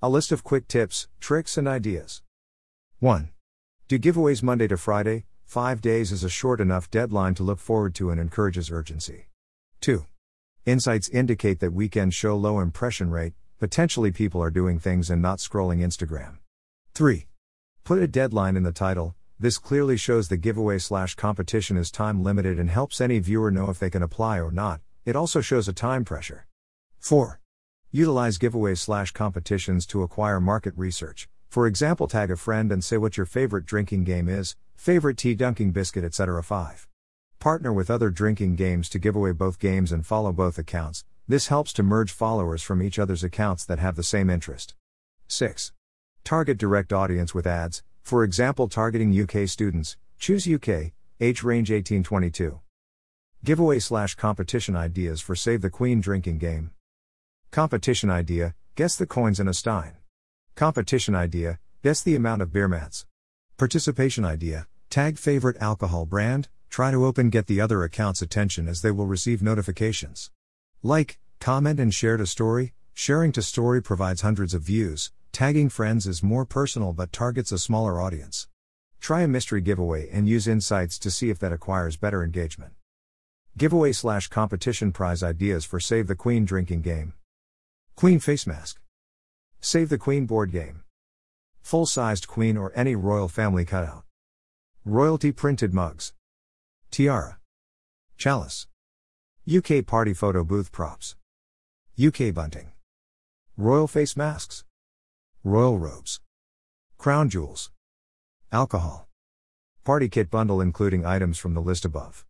A list of quick tips, tricks, and ideas. 1. Do giveaways Monday to Friday, 5 days is a short enough deadline to look forward to and encourages urgency. 2. Insights indicate that weekends show low impression rate, potentially people are doing things and not scrolling Instagram. 3. Put a deadline in the title, this clearly shows the giveaway slash competition is time limited and helps any viewer know if they can apply or not, it also shows a time pressure. 4. Utilize giveaways slash competitions to acquire market research. For example, tag a friend and say what your favorite drinking game is, favorite tea dunking biscuit, etc. 5. Partner with other drinking games to give away both games and follow both accounts. This helps to merge followers from each other's accounts that have the same interest. 6. Target direct audience with ads, for example, targeting UK students. Choose UK, age range 1822. Giveaway slash competition ideas for Save the Queen drinking game. Competition idea guess the coins in a stein. Competition idea guess the amount of beer mats. Participation idea tag favorite alcohol brand, try to open get the other account's attention as they will receive notifications. Like, comment, and share to story. Sharing to story provides hundreds of views, tagging friends is more personal but targets a smaller audience. Try a mystery giveaway and use insights to see if that acquires better engagement. Giveaway slash competition prize ideas for Save the Queen drinking game. Queen Face Mask. Save the Queen board game. Full sized Queen or any royal family cutout. Royalty printed mugs. Tiara. Chalice. UK party photo booth props. UK bunting. Royal face masks. Royal robes. Crown jewels. Alcohol. Party kit bundle including items from the list above.